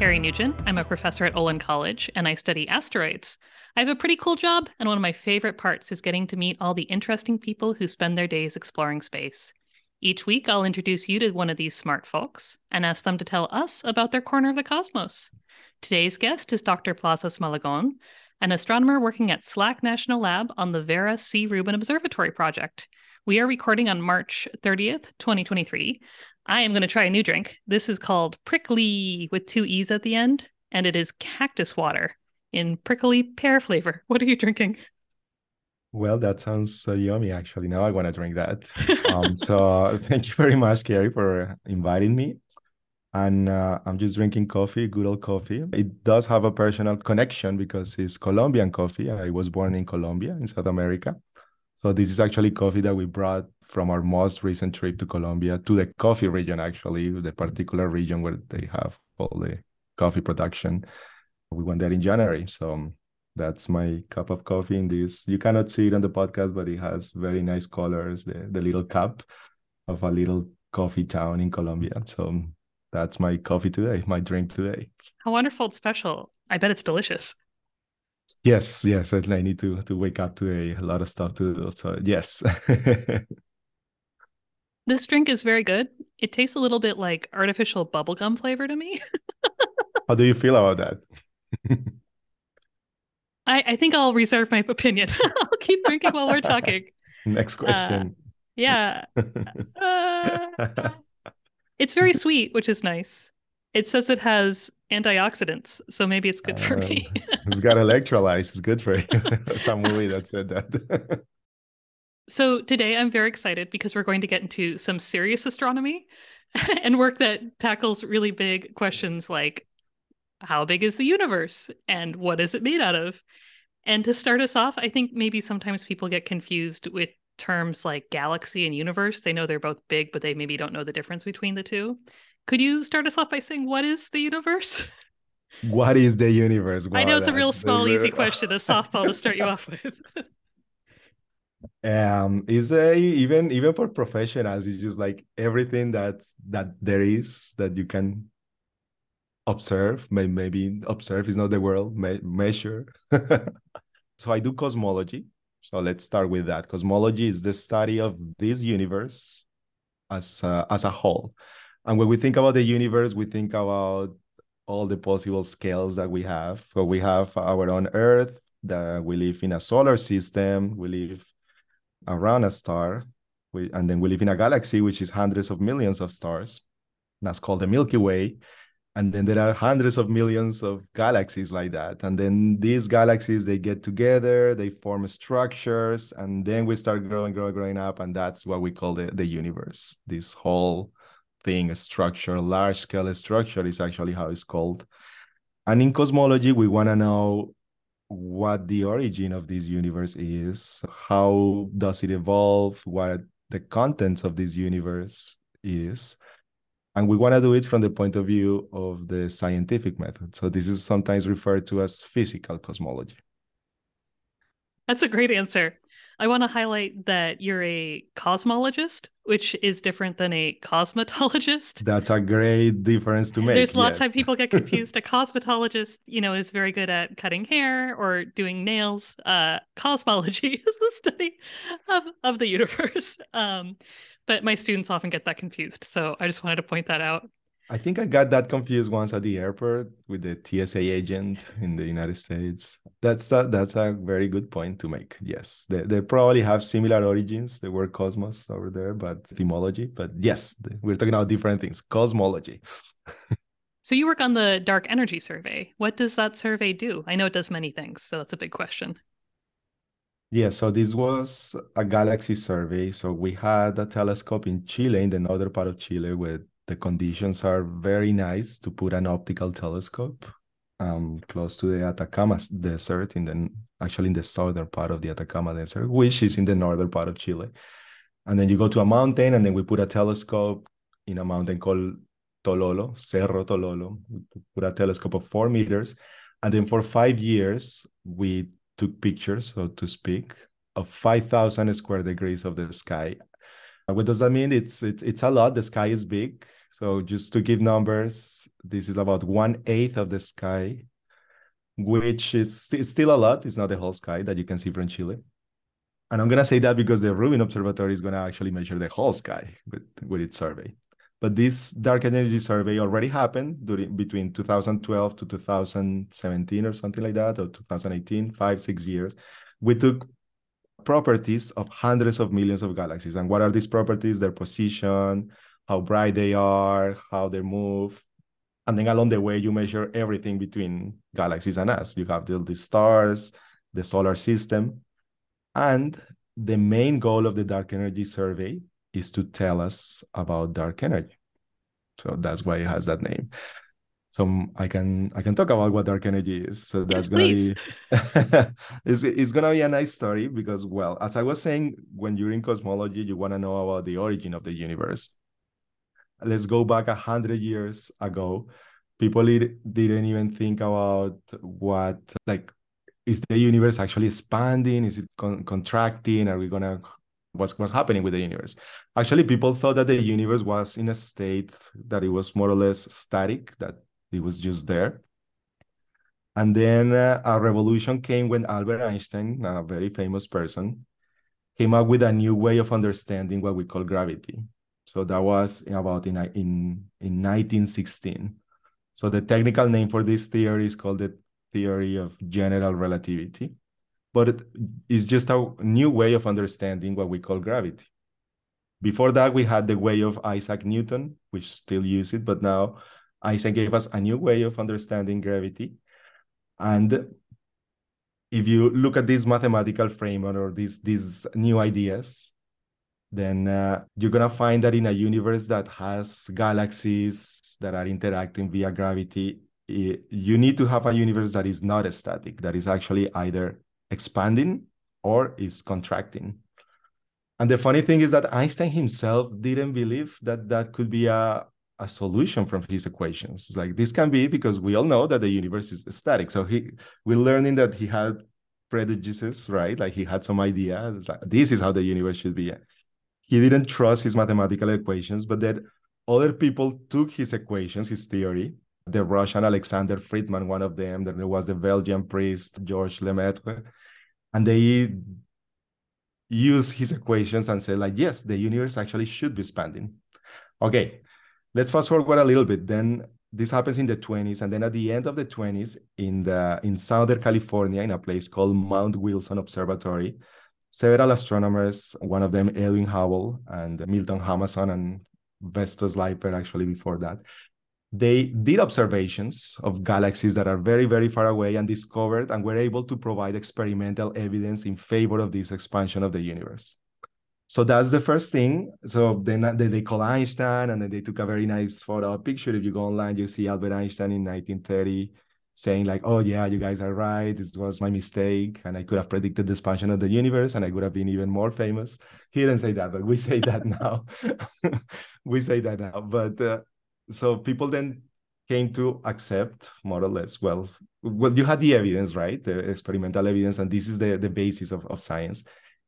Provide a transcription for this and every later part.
Carrie Nugent. I'm a professor at Olin College and I study asteroids. I have a pretty cool job, and one of my favorite parts is getting to meet all the interesting people who spend their days exploring space. Each week, I'll introduce you to one of these smart folks and ask them to tell us about their corner of the cosmos. Today's guest is Dr. Plazas Malagón, an astronomer working at SLAC National Lab on the Vera C. Rubin Observatory project. We are recording on March 30th, 2023. I am going to try a new drink. This is called Pricklee with two E's at the end, and it is cactus water in prickly pear flavor. What are you drinking? Well, that sounds so yummy, actually. Now I want to drink that. um, so thank you very much, Carrie, for inviting me. And uh, I'm just drinking coffee, good old coffee. It does have a personal connection because it's Colombian coffee. I was born in Colombia, in South America. So this is actually coffee that we brought from our most recent trip to Colombia to the coffee region, actually, the particular region where they have all the coffee production. We went there in January. So that's my cup of coffee in this. You cannot see it on the podcast, but it has very nice colors, the, the little cup of a little coffee town in Colombia. So that's my coffee today, my drink today. How wonderful and special. I bet it's delicious. Yes, yes. I need to to wake up today. A lot of stuff to do. So yes. This drink is very good. It tastes a little bit like artificial bubblegum flavor to me. How do you feel about that? I, I think I'll reserve my opinion. I'll keep drinking while we're talking. Next question. Uh, yeah. Uh, it's very sweet, which is nice. It says it has antioxidants, so maybe it's good for me. Oh, it's got electrolytes. It's good for you. Some movie that said that. So today I'm very excited because we're going to get into some serious astronomy and work that tackles really big questions like how big is the universe and what is it made out of? And to start us off, I think maybe sometimes people get confused with terms like galaxy and universe. They know they're both big, but they maybe don't know the difference between the two. Could you start us off by saying what is the universe? What is the universe? Wow, I know it's a real small, easy question, a softball to start you off with. Um is a even even for professionals it's just like everything that's that there is that you can observe maybe observe is not the world me- measure. So i do cosmology. So let's start with that. Cosmology is the study of this universe as a, as a whole and when we think about the universe we think about all the possible scales that we have so we have our own earth that we live in a solar system we live around a star, we, and then we live in a galaxy which is hundreds of millions of stars. That's called the Milky Way. And then there are hundreds of millions of galaxies like that. And then these galaxies they get together, they form structures, and then we start growing, growing, growing up, and that's what we call the, the universe. This whole thing, a structure, large scale structure is actually how it's called. And in cosmology, we want to know what the origin of this universe is, how does it evolve, what the contents of this universe is. And we want to do it from the point of view of the scientific method. So this is sometimes referred to as physical cosmology. That's a great answer. I want to highlight that you're a cosmologist, which is different than a cosmetologist. That's a great difference to make. There's a lot yes. of time people get confused. a cosmetologist, you know, is very good at cutting hair or doing nails. Uh, cosmology is the study of, of the universe. Um, but my students often get that confused. So I just wanted to point that out. I think I got that confused once at the airport with the TSA agent in the United States. That's a, that's a very good point to make. Yes, they, they probably have similar origins. The word cosmos over there, but etymology. But yes, we're talking about different things. Cosmology. so you work on the Dark Energy Survey. What does that survey do? I know it does many things, so that's a big question. Yeah, so this was a galaxy survey. So we had a telescope in Chile, in the northern part of Chile, with the conditions are very nice to put an optical telescope um, close to the Atacama Desert, in the actually in the southern part of the Atacama Desert, which is in the northern part of Chile. And then you go to a mountain, and then we put a telescope in a mountain called Tololo, Cerro Tololo. We put a telescope of four meters, and then for five years we took pictures, so to speak, of five thousand square degrees of the sky What does that mean? It's it's it's a lot. The sky is big. So just to give numbers, this is about one eighth of the sky, which is st- still a lot. It's not the whole sky that you can see from Chile. And I'm gonna say that because the Rubin Observatory is gonna actually measure the whole sky with, with its survey. But this dark energy survey already happened during between 2012 to 2017 or something like that, or 2018, five, six years. We took properties of hundreds of millions of galaxies. And what are these properties? Their position, how bright they are, how they move. And then along the way, you measure everything between galaxies and us. You have the, the stars, the solar system. And the main goal of the dark energy survey is to tell us about dark energy. So that's why it has that name. So I can I can talk about what dark energy is. So that's yes, gonna please. be it's, it's gonna be a nice story because well, as I was saying, when you're in cosmology, you want to know about the origin of the universe. Let's go back a hundred years ago. People didn't even think about what like is the universe actually expanding? Is it con- contracting? Are we gonna what's what's happening with the universe? Actually, people thought that the universe was in a state that it was more or less static, that it was just there. And then uh, a revolution came when Albert Einstein, a very famous person, came up with a new way of understanding what we call gravity. So that was about in in in 1916. So the technical name for this theory is called the theory of general relativity, but it's just a new way of understanding what we call gravity. Before that, we had the way of Isaac Newton, which still use it, but now Isaac gave us a new way of understanding gravity. And if you look at this mathematical framework or these these new ideas, then uh, you're gonna find that in a universe that has galaxies that are interacting via gravity, you need to have a universe that is not static, that is actually either expanding or is contracting. And the funny thing is that Einstein himself didn't believe that that could be a, a solution from his equations. It's like this can be because we all know that the universe is static. So he we're learning that he had prejudices, right? Like he had some idea. Like, this is how the universe should be. He didn't trust his mathematical equations, but that other people took his equations, his theory. The Russian Alexander Friedmann, one of them. Then there was the Belgian priest Georges Lemaitre, and they used his equations and said like, yes, the universe actually should be expanding. Okay, let's fast forward a little bit. Then this happens in the 20s, and then at the end of the 20s, in the in Southern California, in a place called Mount Wilson Observatory, several astronomers, one of them Edwin Hubble and Milton Humason and Vesto Slipher, actually before that, they did observations of galaxies that are very, very far away and discovered and were able to provide experimental evidence in favor of this expansion of the universe. So that's the first thing. So then uh, they, they call Einstein and then they took a very nice photo picture. If you go online, you see Albert Einstein in 1930 saying like, oh yeah, you guys are right. This was my mistake. And I could have predicted the expansion of the universe and I would have been even more famous. He didn't say that, but we say that now. we say that now. But uh, so people then came to accept more or less, well, well, you had the evidence, right? The experimental evidence. And this is the, the basis of, of science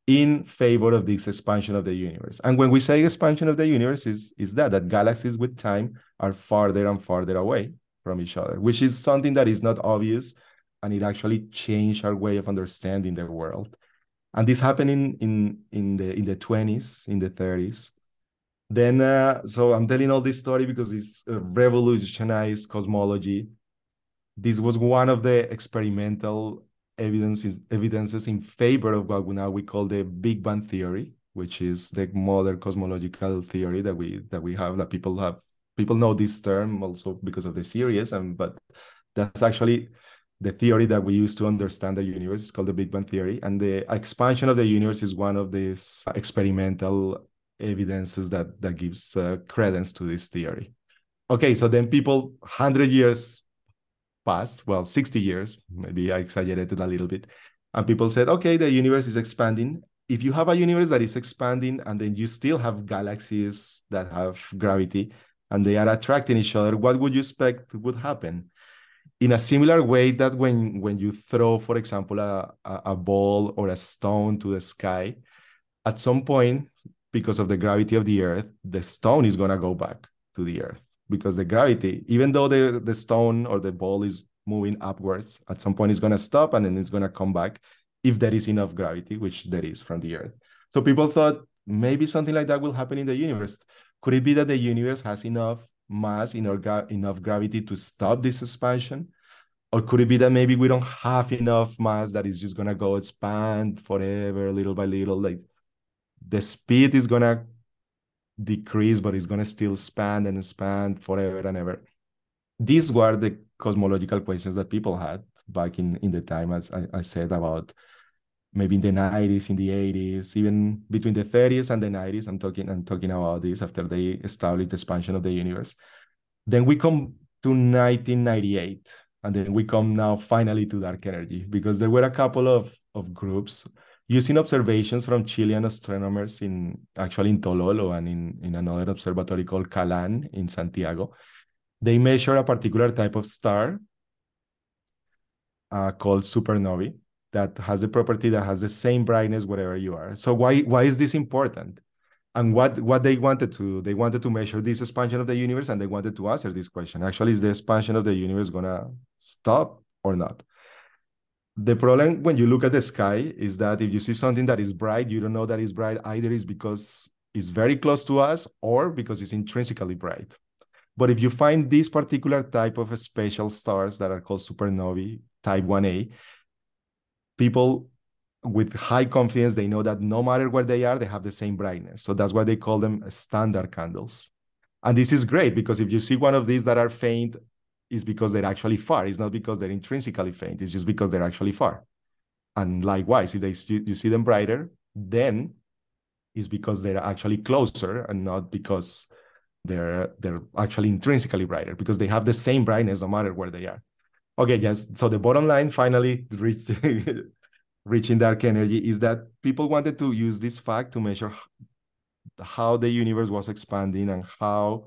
in favor of this expansion of the universe. And when we say expansion of the universe, is, is that that galaxies with time are farther and farther away from each other, which is something that is not obvious, and it actually changed our way of understanding the world. And this happened in in the in the 20s, in the 30s. Then, uh, so I'm telling all this story because it's revolutionized cosmology. This was one of the experimental evidences evidences in favor of what we now we call the Big Bang theory, which is the modern cosmological theory that we that we have that people have people know this term also because of the series and but that's actually the theory that we use to understand the universe. It's called the Big Bang theory, and the expansion of the universe is one of these experimental evidences that that gives uh, credence to this theory. Okay, so then people hundred years passed, well, sixty years, maybe I exaggerated a little bit, and people said, okay, the universe is expanding. If you have a universe that is expanding, and then you still have galaxies that have gravity, and they are attracting each other, what would you expect would happen? In a similar way that when when you throw, for example, a, a ball or a stone to the sky, at some point because of the gravity of the earth, the stone is gonna go back to the earth because the gravity, even though the, the stone or the ball is moving upwards, at some point it's gonna stop and then it's gonna come back if there is enough gravity, which there is from the earth. So people thought maybe something like that will happen in the universe. Could it be that the universe has enough mass, enough, enough gravity to stop this expansion? Or could it be that maybe we don't have enough mass that is just gonna go expand forever, little by little? Like the speed is gonna decrease, but it's gonna still expand and expand forever and ever. These were the cosmological questions that people had back in, in the time, as I, I said about maybe in the 90s, in the 80s, even between the 30s and the 90s. I'm talking I'm talking about this after they established the expansion of the universe. Then we come to 1998, and then we come now finally to dark energy because there were a couple of, of groups using observations from Chilean astronomers in actually in Tololo and in, in another observatory called Calan in Santiago. They measure a particular type of star uh, called supernovae that has the property that has the same brightness wherever you are. So why why is this important? And what what they wanted to they wanted to measure this expansion of the universe and they wanted to answer this question. Actually, is the expansion of the universe gonna stop or not? The problem when you look at the sky is that if you see something that is bright, you don't know that it's bright either is because it's very close to us or because it's intrinsically bright. But if you find this particular type of special stars that are called supernovae type 1a, people with high confidence, they know that no matter where they are, they have the same brightness. So that's why they call them standard candles. And this is great because if you see one of these that are faint, it's because they're actually far. It's not because they're intrinsically faint. It's just because they're actually far. And likewise, if they you see them brighter, then it's because they're actually closer and not because they're they're actually intrinsically brighter because they have the same brightness no matter where they are. Okay, yes. So the bottom line finally reach, reaching dark energy is that people wanted to use this fact to measure how the universe was expanding and how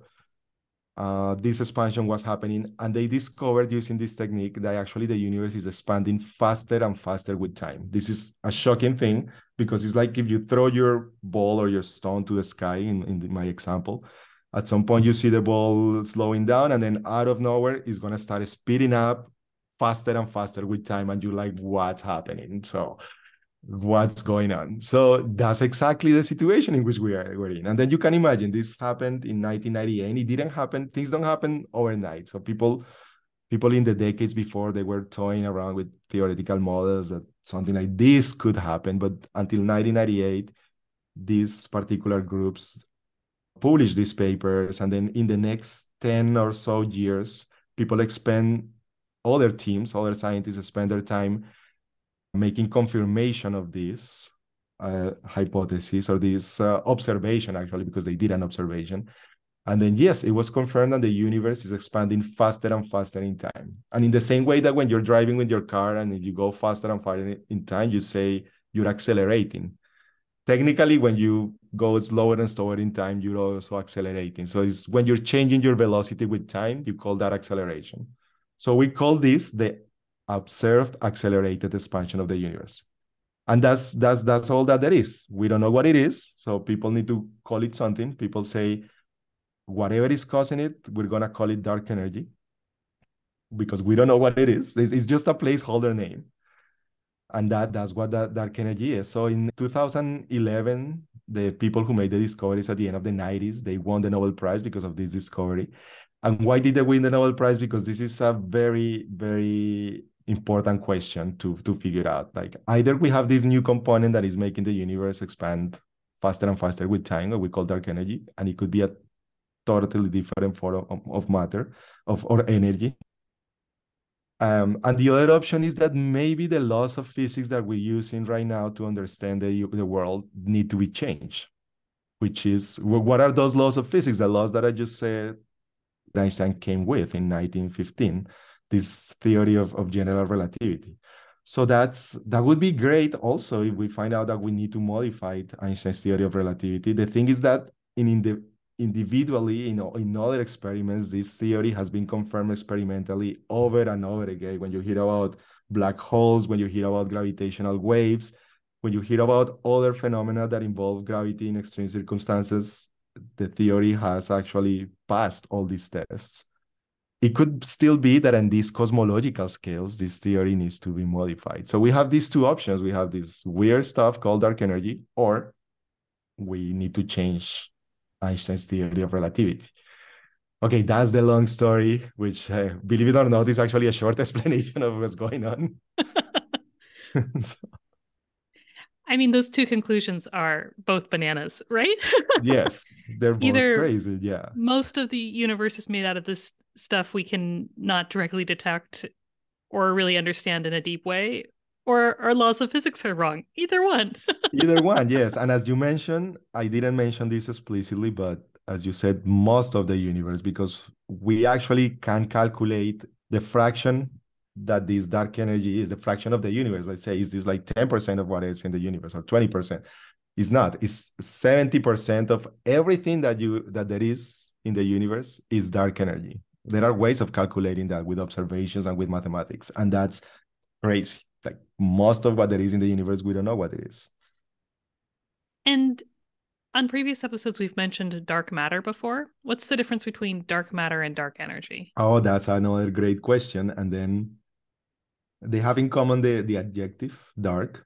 uh, this expansion was happening. And they discovered using this technique that actually the universe is expanding faster and faster with time. This is a shocking thing because it's like if you throw your ball or your stone to the sky, in, in my example, at some point you see the ball slowing down and then out of nowhere it's going to start speeding up faster and faster with time and you're like what's happening? So what's going on? So that's exactly the situation in which we are we're in. And then you can imagine this happened in 1998 it didn't happen things don't happen overnight. So people people in the decades before they were toying around with theoretical models that something like this could happen. But until 1998 these particular groups published these papers. And then in the next 10 or so years people expend other teams, other scientists spend their time making confirmation of this uh, hypothesis or this uh, observation, actually, because they did an observation. And then, yes, it was confirmed that the universe is expanding faster and faster in time. And in the same way that when you're driving with your car and if you go faster and faster in time, you say you're accelerating. Technically, when you go slower and slower in time, you're also accelerating. So it's when you're changing your velocity with time, you call that acceleration. So we call this the observed accelerated expansion of the universe. And that's that's that's all that there is. We don't know what it is, so people need to call it something. People say whatever is causing it, we're gonna call it dark energy because we don't know what it is. It's just a placeholder name, and that that's what that dark energy is. So in 2011, the people who made the discoveries at the end of the 90s, they won the Nobel Prize because of this discovery. And why did they win the Nobel Prize? Because this is a very, very important question to, to figure out. Like either we have this new component that is making the universe expand faster and faster with time, what we call dark energy, and it could be a totally different form of, of matter, of or energy. Um, and the other option is that maybe the laws of physics that we're using right now to understand the, the world need to be changed, which is what are those laws of physics? The laws that I just said Einstein came with in 1915, this theory of, of general relativity. So that's that would be great also if we find out that we need to modify Einstein's theory of relativity. The thing is that in, in the individually in, in other experiments, this theory has been confirmed experimentally over and over again. When you hear about black holes, when you hear about gravitational waves, when you hear about other phenomena that involve gravity in extreme circumstances, the theory has actually passed all these tests. It could still be that in these cosmological scales, this theory needs to be modified. So we have these two options. We have this weird stuff called dark energy, or we need to change Einstein's theory of relativity. Okay, that's the long story, which, uh, believe it or not, is actually a short explanation of what's going on. so. I mean, those two conclusions are both bananas, right? yes, they're both Either crazy. Yeah. Most of the universe is made out of this stuff we can not directly detect or really understand in a deep way, or our laws of physics are wrong. Either one. Either one, yes. And as you mentioned, I didn't mention this explicitly, but as you said, most of the universe, because we actually can calculate the fraction that this dark energy is, the fraction of the universe. Let's say, is this like 10% of what is in the universe or 20%? It's not. It's 70% of everything that you that there is in the universe is dark energy. There are ways of calculating that with observations and with mathematics, and that's crazy. Like most of what there is in the universe, we don't know what it is. And on previous episodes, we've mentioned dark matter before. What's the difference between dark matter and dark energy? Oh, that's another great question. And then they have in common the, the adjective dark.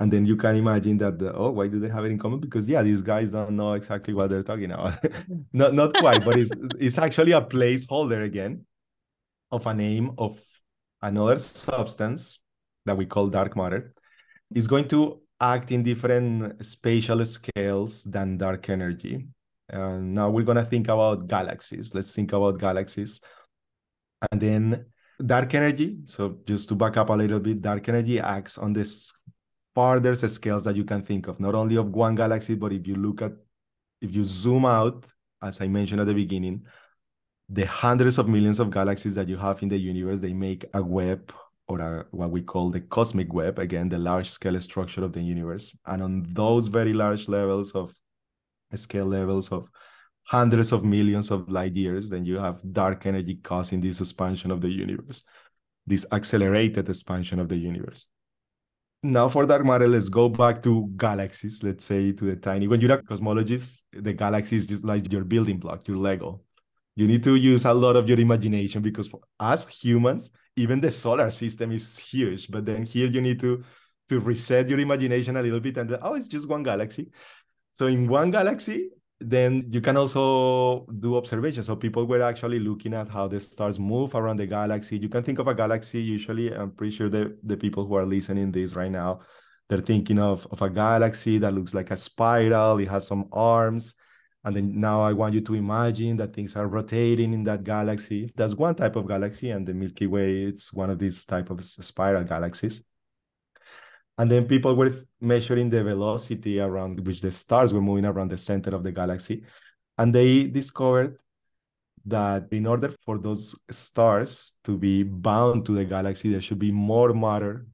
And then you can imagine that, the, oh, why do they have it in common? Because, yeah, these guys don't know exactly what they're talking about. not, not quite, but it's, it's actually a placeholder again of a name of another substance that we call dark matter. is going to act in different spatial scales than dark energy. And now we're going to think about galaxies. Let's think about galaxies. And then dark energy. So just to back up a little bit, dark energy acts on this farthest scales that you can think of, not only of one galaxy, but if you look at, if you zoom out, as I mentioned at the beginning, the hundreds of millions of galaxies that you have in the universe, they make a web or a, what we call the cosmic web, again, the large scale structure of the universe. And on those very large levels of scale levels of hundreds of millions of light years, then you have dark energy causing this expansion of the universe, this accelerated expansion of the universe. Now for dark matter, let's go back to galaxies, let's say to the tiny. When you're a cosmologist, the galaxy is just like your building block, your Lego. You need to use a lot of your imagination because for us humans, even the solar system is huge. But then here you need to to reset your imagination a little bit and oh, it's just one galaxy. So in one galaxy, then you can also do observations. So people were actually looking at how the stars move around the galaxy. You can think of a galaxy usually. I'm pretty sure the, the people who are listening to this right now, they're thinking of, of a galaxy that looks like a spiral. It has some arms. And then now I want you to imagine that things are rotating in that galaxy. That's one type of galaxy, and the Milky Way, it's one of these type of spiral galaxies. And then people were measuring the velocity around which the stars were moving around the center of the galaxy. And they discovered that in order for those stars to be bound to the galaxy, there should be more matter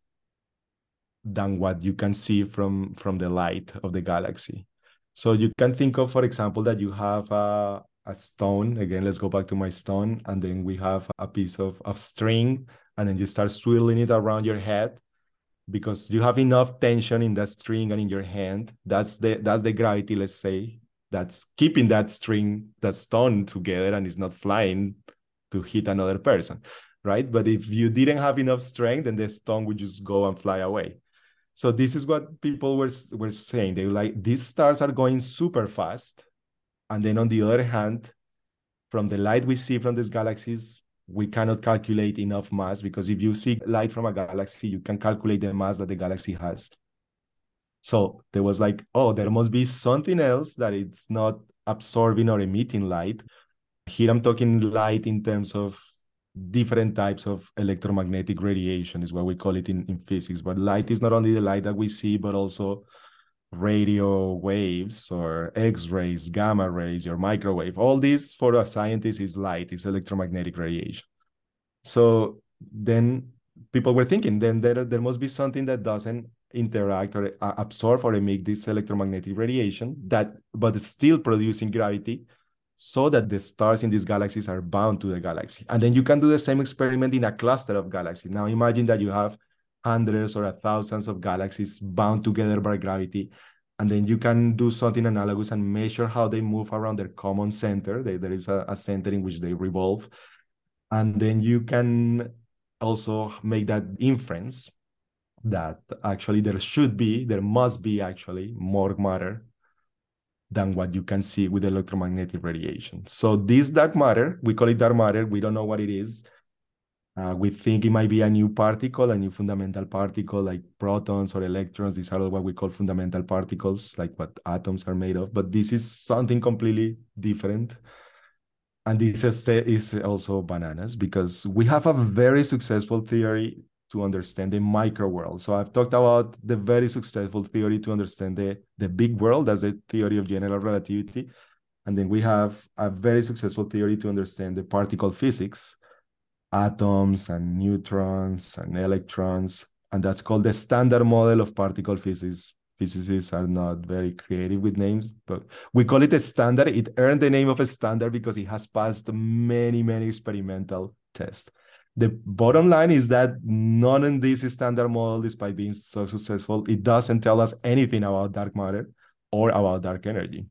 than what you can see from, from the light of the galaxy. So you can think of, for example, that you have a, a stone. Again, let's go back to my stone. And then we have a piece of, of string. And then you start swirling it around your head because you have enough tension in that string and in your hand. That's the that's the gravity, let's say, that's keeping that string, that stone together and it's not flying to hit another person. Right. But if you didn't have enough strength, then the stone would just go and fly away. So this is what people were were saying. They were like these stars are going super fast, and then on the other hand, from the light we see from these galaxies, we cannot calculate enough mass because if you see light from a galaxy, you can calculate the mass that the galaxy has. So there was like, oh, there must be something else that it's not absorbing or emitting light. Here I'm talking light in terms of different types of electromagnetic radiation is what we call it in, in physics but light is not only the light that we see but also radio waves or x-rays gamma rays or microwave all this for a scientist is light is electromagnetic radiation so then people were thinking then there, there must be something that doesn't interact or uh, absorb or emit this electromagnetic radiation that but still producing gravity so that the stars in these galaxies are bound to the galaxy. And then you can do the same experiment in a cluster of galaxies. Now imagine that you have hundreds or thousands of galaxies bound together by gravity and then you can do something analogous and measure how they move around their common center. They, there is a, a, center in which they revolve. And then you can also make that inference that actually there should be, there must be actually more matter than what you can see with electromagnetic radiation. So this dark matter, we call it dark matter, we don't know what it is. Uh, we think it might be a new particle, a new fundamental particle like protons or electrons. These are what we call fundamental particles, like what atoms are made of. But this is something completely different. And this is, is also bananas because we have a very successful theory to understand the micro world. So I've talked about the very successful theory to understand the, the big world, as the theory of general relativity. And then we have a very successful theory to understand the particle physics atoms and neutrons and electrons. And that's called the standard model of particle physics. Physicists are not very creative with names, but we call it a standard. It earned the name of a standard because it has passed many, many experimental tests. The bottom line is that none of this standard model, despite being so successful, it doesn't tell us anything about dark matter or about dark energy.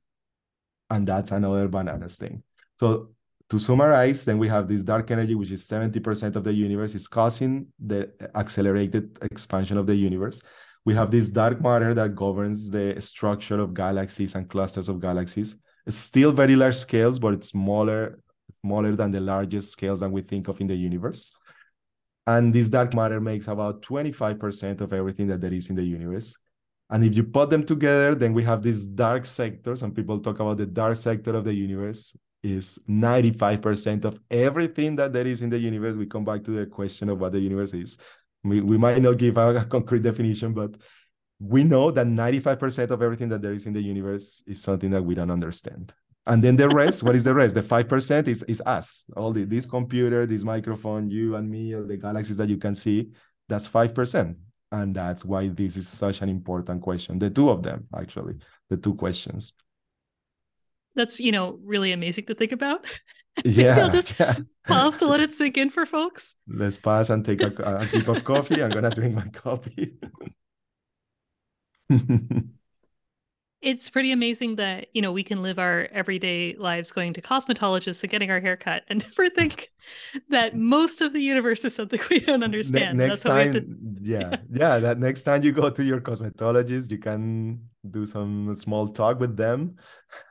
And that's another bananas thing. So to summarize, then we have this dark energy, which is 70% of the universe, is causing the accelerated expansion of the universe. We have this dark matter that governs the structure of galaxies and clusters of galaxies. It's still very large scales, but it's smaller, smaller than the largest scales that we think of in the universe. And this dark matter makes about 25% of everything that there is in the universe. And if you put them together, then we have this dark sector. Some people talk about the dark sector of the universe is 95% of everything that there is in the universe. We come back to the question of what the universe is. We, we might not give a, concrete definition, but we know that 95% of everything that there is in the universe is something that we don't understand. And then the rest, what is the rest? The 5% is, is us. All the, this computer, this microphone, you and me, all the galaxies that you can see, that's 5%. And that's why this is such an important question. The two of them, actually, the two questions that's you know really amazing to think about. yeah, I'll just yeah. pause to let it sink in for folks. Let's pause and take a, a sip of coffee. I'm gonna drink my coffee. it's pretty amazing that you know we can live our everyday lives going to cosmetologists and getting our hair cut and never think that most of the universe is something we don't understand. Ne- next time, to... yeah, yeah, yeah, that next time you go to your cosmetologist, you can do some small talk with them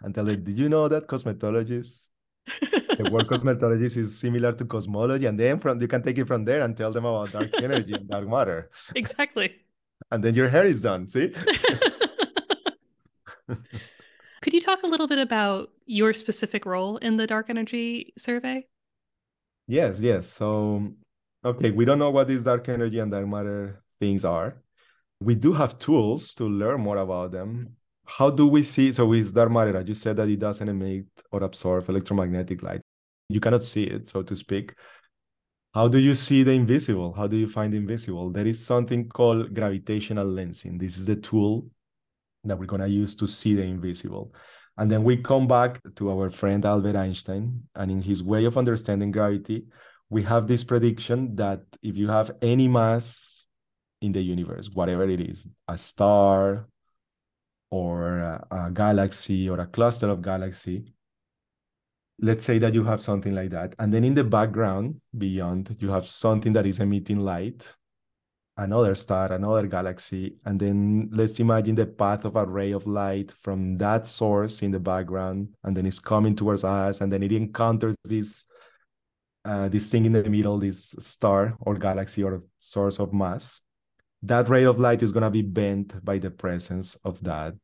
and tell them, "Did you know that cosmetologists?" the word cosmetologist is similar to cosmology, and then from you can take it from there and tell them about dark energy and dark matter. Exactly. and then your hair is done. See. Could you talk a little bit about your specific role in the dark energy survey? Yes, yes. So, okay, we don't know what these dark energy and dark matter things are. We do have tools to learn more about them. How do we see? So, with dark matter, I just said that it doesn't emit or absorb electromagnetic light. You cannot see it, so to speak. How do you see the invisible? How do you find the invisible? There is something called gravitational lensing. This is the tool that we're going to use to see the invisible. And then we come back to our friend Albert Einstein, and in his way of understanding gravity, we have this prediction that if you have any mass in the universe, whatever it is, a star or a, galaxy or a cluster of galaxy, let's say that you have something like that. And then in the background, beyond, you have something that is emitting light another star, another galaxy, and then let's imagine the path of a ray of light from that source in the background, and then it's coming towards us, and then it encounters this uh, this thing in the middle, this star or galaxy or source of mass. That ray of light is gonna be bent by the presence of that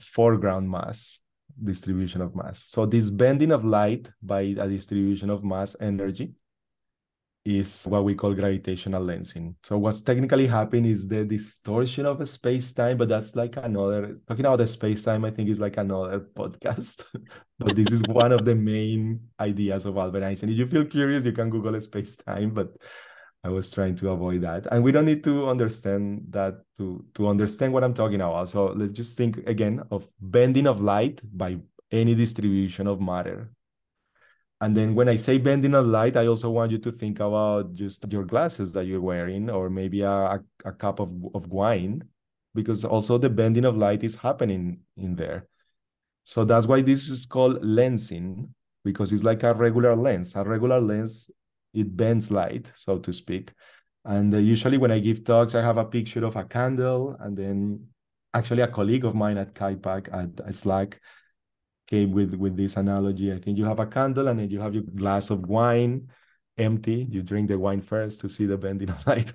foreground mass distribution of mass. So this bending of light by a distribution of mass energy is what we call gravitational lensing. So what's technically happening is the distortion of space-time, but that's like another talking about the space-time, I think is like another podcast. but this is one of the main ideas of Albert Einstein. If you feel curious, you can Google space-time, but I was trying to avoid that. And we don't need to understand that to, to understand what I'm talking about. So let's just think again of bending of light by any distribution of matter And then when I say bending of light, I also want you to think about just your glasses that you're wearing, or maybe a, a cup of, of wine, because also the bending of light is happening in there. So that's why this is called lensing, because it's like a regular lens. A regular lens, it bends light, so to speak. And uh, usually when I give talks, I have a picture of a candle, and then actually a colleague of mine at KIPAC at, at SLAC came with with this analogy. I think you have a candle and then you have your glass of wine empty. You drink the wine first to see the bending of light,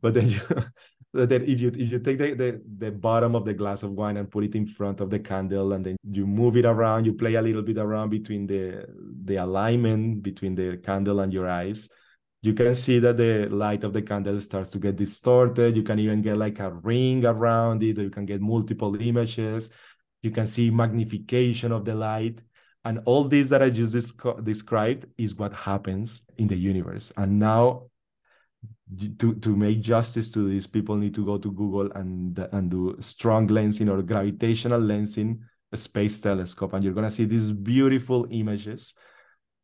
but then you then if you if you take the, the the bottom of the glass of wine and put it in front of the candle and then you move it around, you play a little bit around between the the alignment between the candle and your eyes. You can see that the light of the candle starts to get distorted. You can even get like a ring around it, or you can get multiple images you can see magnification of the light. And all this that i just described is what happens in the universe. And now to, to make justice to this people need to go to google and and do strong lensing or gravitational lensing space telescope. And you're going to see these beautiful images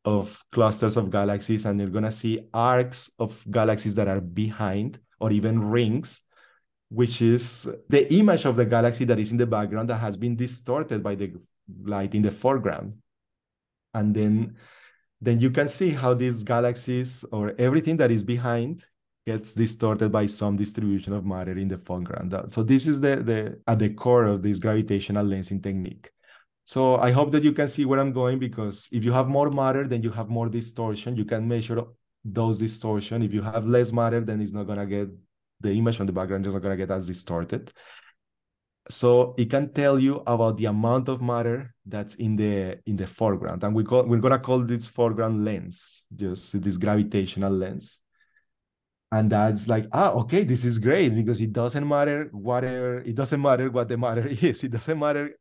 of clusters of galaxies. And you're going to see arcs of galaxies that are behind or even rings which is the image of the galaxy that is in the background that has been distorted by the light in the foreground. And then, then you can see how these galaxies or everything that is behind gets distorted by some distribution of matter in the foreground. So this is the, the at the core of this gravitational lensing technique. So I hope that you can see where I'm going because if you have more matter, then you have more distortion. You can measure those distortion. If you have less matter, then it's not gonna get the image on the background is not going to get as distorted. So it can tell you about the amount of matter that's in the in the foreground, and we call we're gonna call this foreground lens, just this gravitational lens. And that's like, ah, okay, this is great because it doesn't matter whatever, it doesn't matter what the matter is. It doesn't matter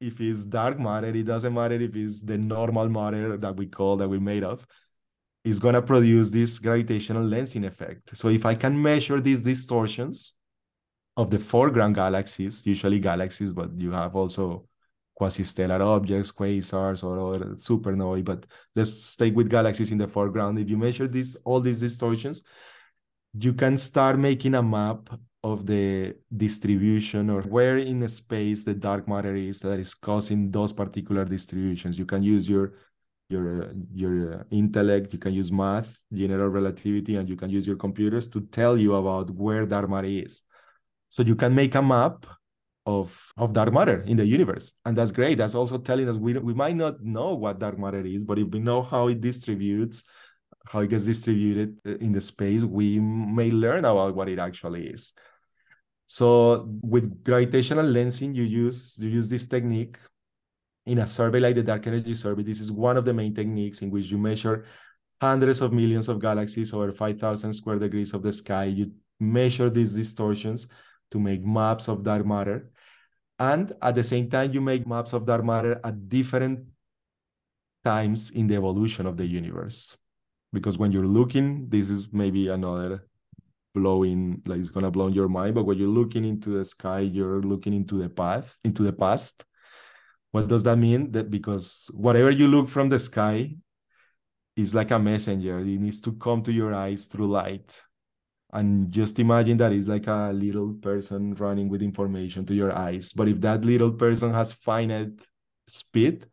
if it's dark matter, it doesn't matter if it's the normal matter that we call that we made of is going to produce this gravitational lensing effect. So if I can measure these distortions of the foreground galaxies, usually galaxies, but you have also quasi-stellar objects, quasars, or, or supernovae, but let's stay with galaxies in the foreground. If you measure these all these distortions, you can start making a map of the distribution or where in the space the dark matter is that is causing those particular distributions. You can use your your your intellect you can use math general relativity and you can use your computers to tell you about where dark matter is. So you can make a map of of dark matter in the universe and that's great. That's also telling us we, we might not know what dark matter is but if we know how it distributes how it gets distributed uh, in the space we may learn about what it actually is. So with gravitational lensing you use you use this technique in a survey like the Dark Energy Survey, this is one of the main techniques in which you measure hundreds of millions of galaxies over 5,000 square degrees of the sky. You measure these distortions to make maps of dark matter. And at the same time, you make maps of dark matter at different times in the evolution of the universe. Because when you're looking, this is maybe another blowing, like it's gonna blow your mind, but when you're looking into the sky, you're looking into the path, into the past what does that mean? That because whatever you look from the sky is like a messenger. It needs to come to your eyes through light. And just imagine that it's like a little person running with information to your eyes. But if that little person has finite speed,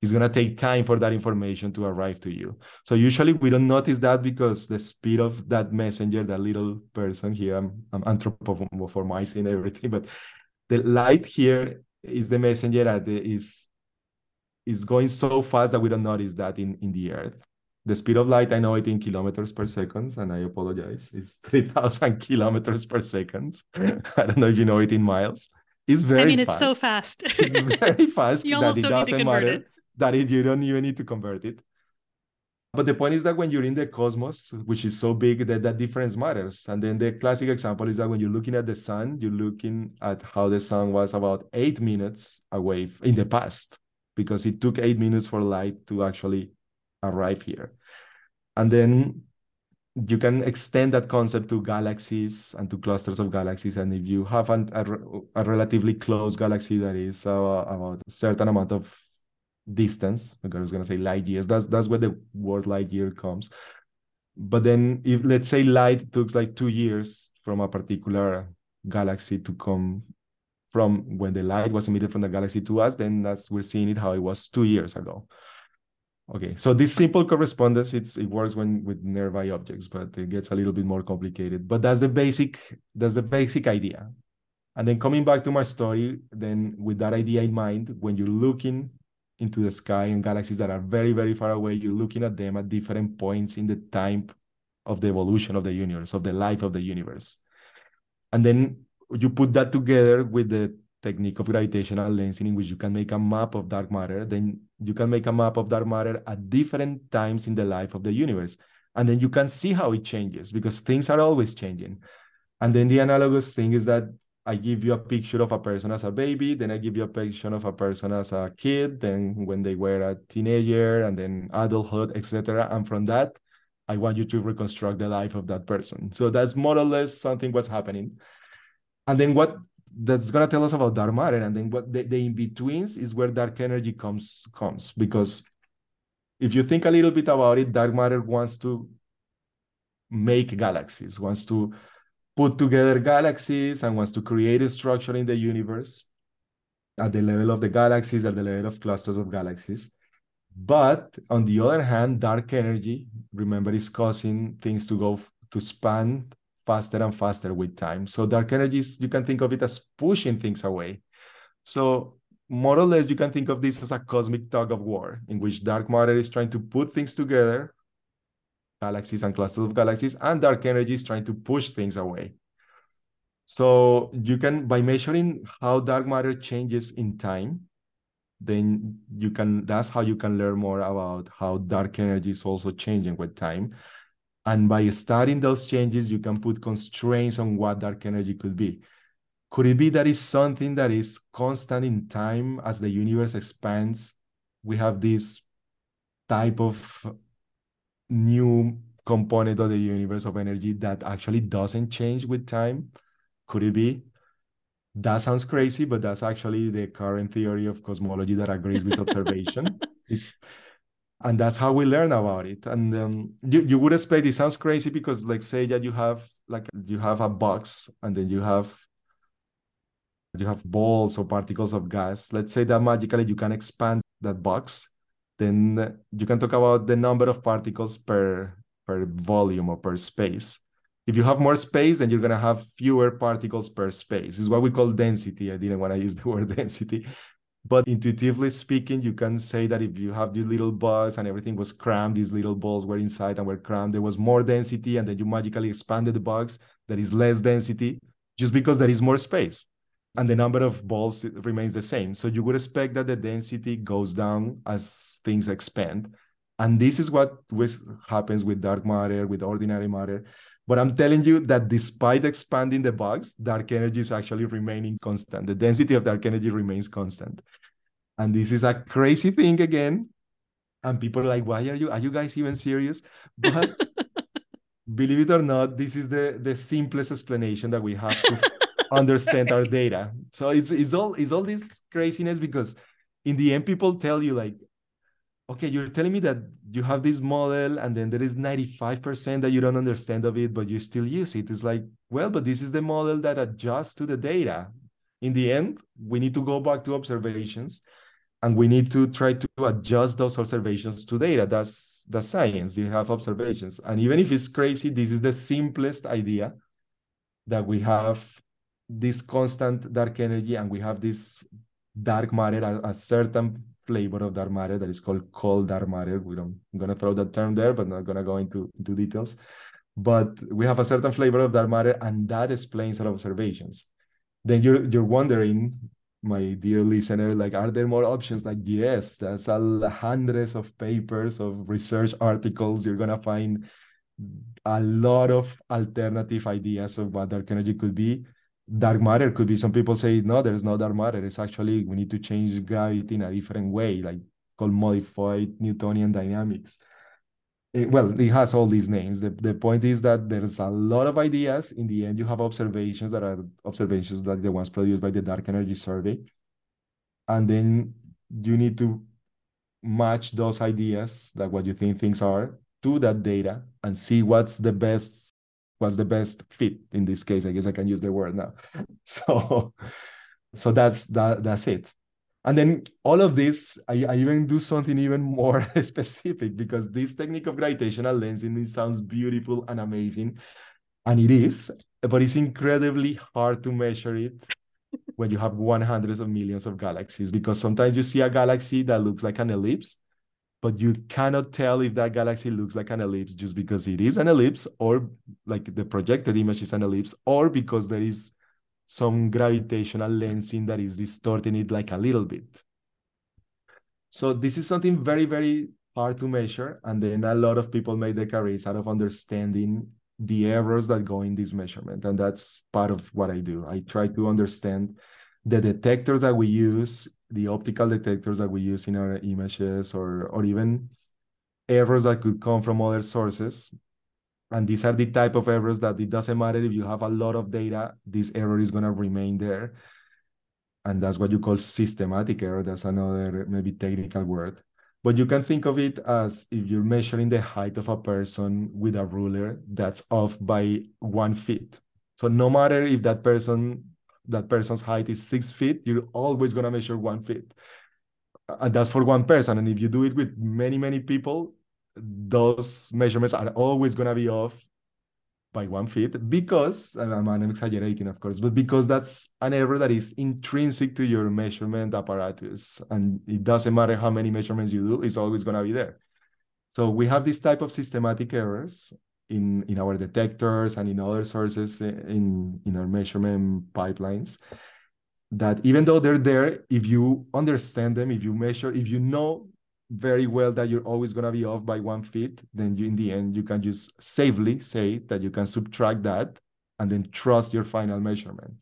it's going to take time for that information to arrive to you. So usually we don't notice that because the speed of that messenger, that little person here, I'm, I'm anthropomorphizing everything, but the light here is the messenger that is is going so fast that we don't notice that in in the earth. The speed of light i know it in kilometers per second and i apologize it's 3000 kilometers per second. I don't know if you know it in miles. It's very i mean fast. it's so fast. it's very fast you that it doesn't matter it. that it, you don't even need to convert it but the point is that when you're in the cosmos, which is so big that that difference matters. And then the classic example is that when you're looking at the sun, you're looking at how the sun was about eight minutes away in the past, because it took eight minutes for light to actually arrive here. And then you can extend that concept to galaxies and to clusters of galaxies. And if you have an, a, a relatively close galaxy that is uh, about a certain amount of distance. I was gonna say light years. That's that's where the word light year comes. But then, if let's say light took like two years from a particular galaxy to come from when the light was emitted from the galaxy to us, then that's we're seeing it how it was two years ago. Okay, so this simple correspondence, it's it works when with nearby objects, but it gets a little bit more complicated. But that's the basic, that's the basic idea. And then coming back to my story, then with that idea in mind, when you're looking into the sky and galaxies that are very, very far away, you're looking at them at different points in the time of the evolution of the universe, of the life of the universe. And then you put that together with the technique of gravitational lensing in which you can make a map of dark matter, then you can make a map of dark matter at different times in the life of the universe. And then you can see how it changes because things are always changing. And then the analogous thing is that I give you a picture of a person as a baby, then I give you a picture of a person as a kid, then when they were a teenager, and then adulthood, etc. And from that, I want you to reconstruct the life of that person. So that's more or less something what's happening. And then what that's gonna tell us about dark matter, and then what the, the in-betweens is where dark energy comes comes because if you think a little bit about it, dark matter wants to make galaxies, wants to put together galaxies and wants to create a structure in the universe at the level of the galaxies, at the level of clusters of galaxies. But on the other hand, dark energy, remember, is causing things to go to span faster and faster with time. So dark energy is, you can think of it as pushing things away. So more or less, you can think of this as a cosmic tug of war in which dark matter is trying to put things together galaxies and clusters of galaxies, and dark energy is trying to push things away. So you can, by measuring how dark matter changes in time, then you can, that's how you can learn more about how dark energy is also changing with time. And by studying those changes, you can put constraints on what dark energy could be. Could it be that it's something that is constant in time as the universe expands? We have this type of new component of the universe of energy that actually doesn't change with time? Could it be? That sounds crazy, but that's actually the current theory of cosmology that agrees with observation. and that's how we learn about it. And um, you, you would expect it sounds crazy because, like, say that you have like you have a box and then you have you have balls or particles of gas. Let's say that magically you can expand that box then you can talk about the number of particles per per volume or per space. If you have more space, then you're gonna have fewer particles per space. Is what we call density. I didn't want to use the word density, but intuitively speaking, you can say that if you have these little balls and everything was crammed, these little balls were inside and were crammed, there was more density, and then you magically expanded the box, there is less density, just because there is more space and the number of balls remains the same. So you would expect that the density goes down as things expand. And this is what happens with dark matter, with ordinary matter. But I'm telling you that despite expanding the box, dark energy is actually remaining constant. The density of dark energy remains constant. And this is a crazy thing again. And people are like, why are you, are you guys even serious? But believe it or not, this is the, the simplest explanation that we have to understand our data. So it's it's all it's all this craziness because in the end people tell you like, okay, you're telling me that you have this model and then there is 95% that you don't understand of it, but you still use it. It's like, well, but this is the model that adjusts to the data. In the end, we need to go back to observations and we need to try to adjust those observations to data. That's the science. You have observations. And even if it's crazy, this is the simplest idea that we have this constant dark energy and we have this dark matter, a, a, certain flavor of dark matter that is called cold dark matter. We don't, I'm gonna throw that term there, but not gonna go into, into details. But we have a certain flavor of dark matter, and that explains our observations. Then you're you're wondering, my dear listener, like, are there more options? Like, yes, there's a hundreds of papers of research articles. You're gonna find a lot of alternative ideas of what dark energy could be dark matter. Could be some people say no there's no dark matter. It's actually we need to change gravity in a different way like called modified newtonian dynamics. It, well it has all these names. The, the point is that there's a lot of ideas. In the end you have observations that are observations like the ones produced by the dark energy survey. And then you need to match those ideas, like what you think things are, to that data and see what's the best what's the best fit in this case. I guess I can use the word now. So so that's that that's it. And then all of this, I, I even do something even more specific because this technique of gravitational lensing it sounds beautiful and amazing. And it is, but it's incredibly hard to measure it when you have one hundreds of millions of galaxies because sometimes you see a galaxy that looks like an ellipse but you cannot tell if that galaxy looks like an ellipse just because it is an ellipse or like the projected image is an ellipse or because there is some gravitational lensing that is distorting it like a little bit so this is something very very hard to measure and then a lot of people make their careers out of understanding the errors that go in this measurement. And that's part of what I do. I try to understand the detectors that we use, the optical detectors that we use in our images, or, or even errors that could come from other sources. And these are the type of errors that it doesn't matter if you have a lot of data, this error is going to remain there. And that's what you call systematic error. That's another maybe technical word. But you can think of it as if you're measuring the height of a person with a ruler that's off by one feet. So no matter if that person that person's height is six feet, you're always gonna measure one feet. And that's for one person. And if you do it with many, many people, those measurements are always gonna be off by one feet because I'm, I'm exaggerating, of course, but because that's an error that is intrinsic to your measurement apparatus. And it doesn't matter how many measurements you do, it's always going to be there. So we have this type of systematic errors in, in our detectors and in other sources eh, in, in our measurement pipelines that even though they're there, if you understand them, if you measure, if you know very well that you're always going to be off by one feet, then you, in the end, you can just safely say that you can subtract that and then trust your final measurement.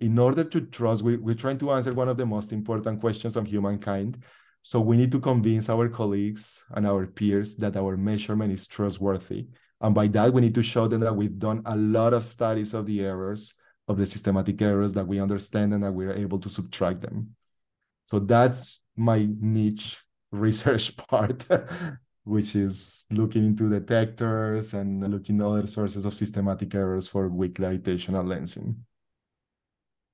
In order to trust, we, we're trying to answer one of the most important questions of humankind. So we need to convince our colleagues and our peers that our measurement is trustworthy. And by that, we need to show them that we've done a lot of studies of the errors, of the systematic errors that we understand and that we're able to subtract them. So that's my niche research part, which is looking into detectors and looking other sources of systematic errors for weak gravitational lensing.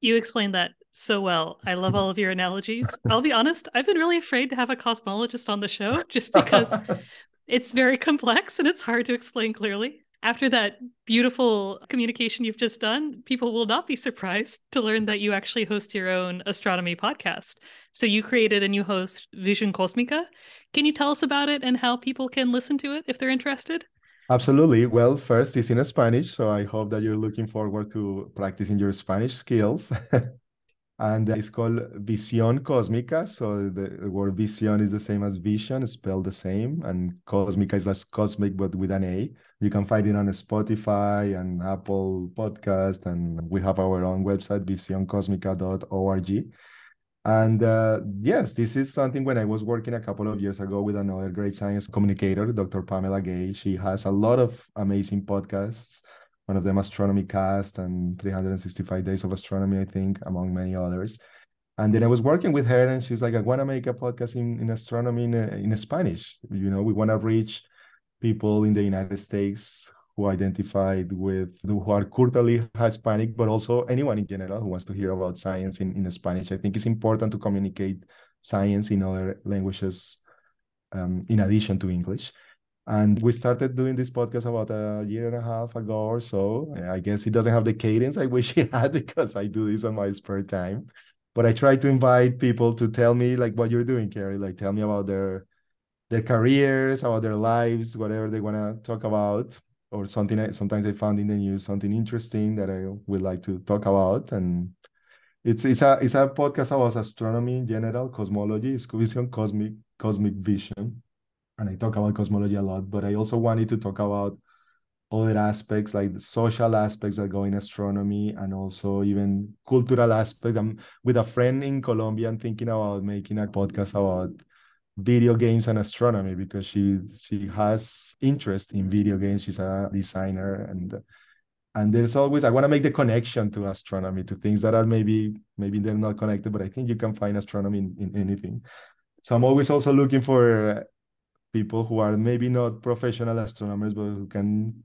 You explained that so well. I love all of your analogies. I'll be honest, I've been really afraid to have a cosmologist on the show just because it's very complex and it's hard to explain clearly after that beautiful communication you've just done, people will not be surprised to learn that you actually host your own astronomy podcast. So you created and you host Visión Cósmica. Can you tell us about it and how people can listen to it if they're interested? Absolutely. Well, first, it's in Spanish. So I hope that you're looking forward to practicing your Spanish skills. and uh, it's called Visión Cósmica. So the word vision is the same as vision, spelled the same, and Cósmica is as cosmic but with an A. You can find it on Spotify and Apple Podcast, and we have our own website, visioncosmica.org. And uh, yes, this is something when I was working a couple of years ago with another great science communicator, Dr. Pamela Gay. She has a lot of amazing podcasts one of them Astronomy Cast and 365 Days of Astronomy, I think, among many others. And then I was working with her, and she's like, "I want to make a podcast in, in astronomy in, in Spanish. You know, we want to reach people in the United States who identified with who are culturally Hispanic, but also anyone in general who wants to hear about science in, in Spanish. I think it's important to communicate science in other languages um, in addition to English. And we started doing this podcast about a year and a half ago or so. I guess it doesn't have the cadence I wish it had because I do this on my spare time. But I try to invite people to tell me like what you're doing, Carrie. Like tell me about their their careers, about their lives, whatever they want to talk about, or something. I, sometimes I found in the news something interesting that I would like to talk about. And it's it's a it's a podcast about astronomy in general, cosmology, it's vision, cosmic cosmic vision and I talk about cosmology a lot, but I also wanted to talk about other aspects like the social aspects that go in astronomy and also even cultural aspects. I'm with a friend in Colombia and thinking about making a podcast about video games and astronomy because she she has interest in video games. She's a designer and and there's always I want to make the connection to astronomy to things that are maybe maybe they're not connected, but I think you can find astronomy in, in anything. So I'm always also looking for people who are maybe not professional astronomers, but who can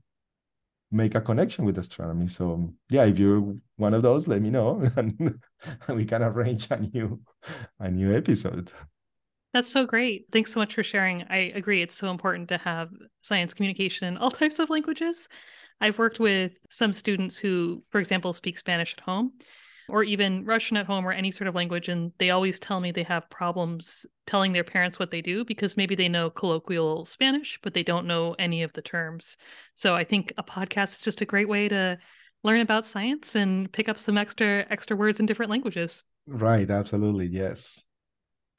make a connection with astronomy. So yeah, if you're one of those, let me know, and we can arrange a new a new episode. That's so great. Thanks so much for sharing. I agree. It's so important to have science communication in all types of languages. I've worked with some students who, for example, speak Spanish at home or even Russian at home or any sort of language. And they always tell me they have problems telling their parents what they do because maybe they know colloquial Spanish, but they don't know any of the terms. So I think a podcast is just a great way to learn about science and pick up some extra extra words in different languages. Right, absolutely. Yes.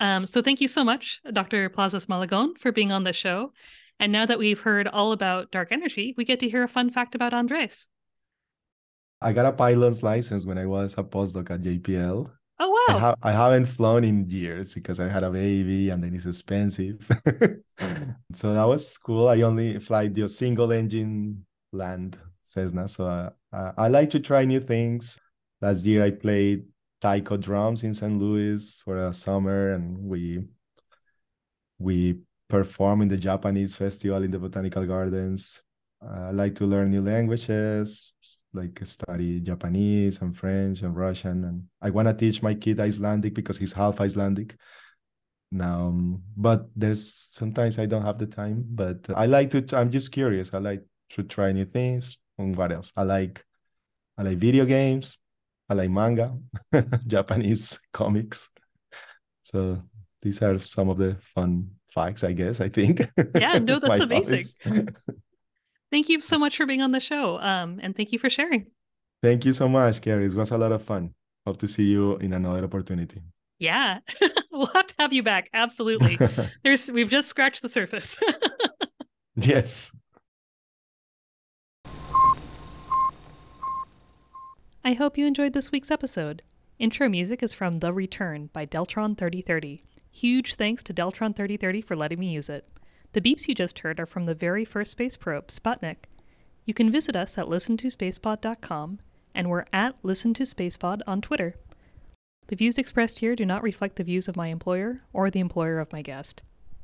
Um, so thank you so much, Dr. Plazas Malagón, for being on the show. And now that we've heard all about dark energy, we get to hear a fun fact about Andrés. I got a pilot's license when I was a postdoc at JPL. Oh wow! I, ha- I haven't flown in years because I had a baby and then it's expensive. so that was cool. I only fly the single engine land Cessna. So uh, I like to try new things. Last year I played taiko drums in St. Louis for a summer, and we we perform in the Japanese festival in the botanical gardens. I like to learn new languages, like study Japanese and French and Russian. And I want to teach my kid Icelandic because he's half Icelandic now. But there's sometimes I don't have the time. But I like to. I'm just curious. I like to try new things. And what else? I like. I like video games. I like manga, Japanese comics. So these are some of the fun facts, I guess. I think. Yeah, no, that's amazing. thank you so much for being on the show, um, and thank you for sharing. Thank you so much, Carrie. It was a lot of fun. Hope to see you in another opportunity. Yeah, we'll have to have you back. Absolutely. There's we've just scratched the surface. yes. I hope you enjoyed this week's episode. Intro music is from The Return by Deltron 3030. Huge thanks to Deltron 3030 for letting me use it. The beeps you just heard are from the very first space probe, Sputnik. You can visit us at listentospacepod.com, and we're at Listen to Spacepod on Twitter. The views expressed here do not reflect the views of my employer or the employer of my guest.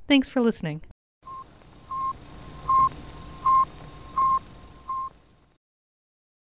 Thanks for listening.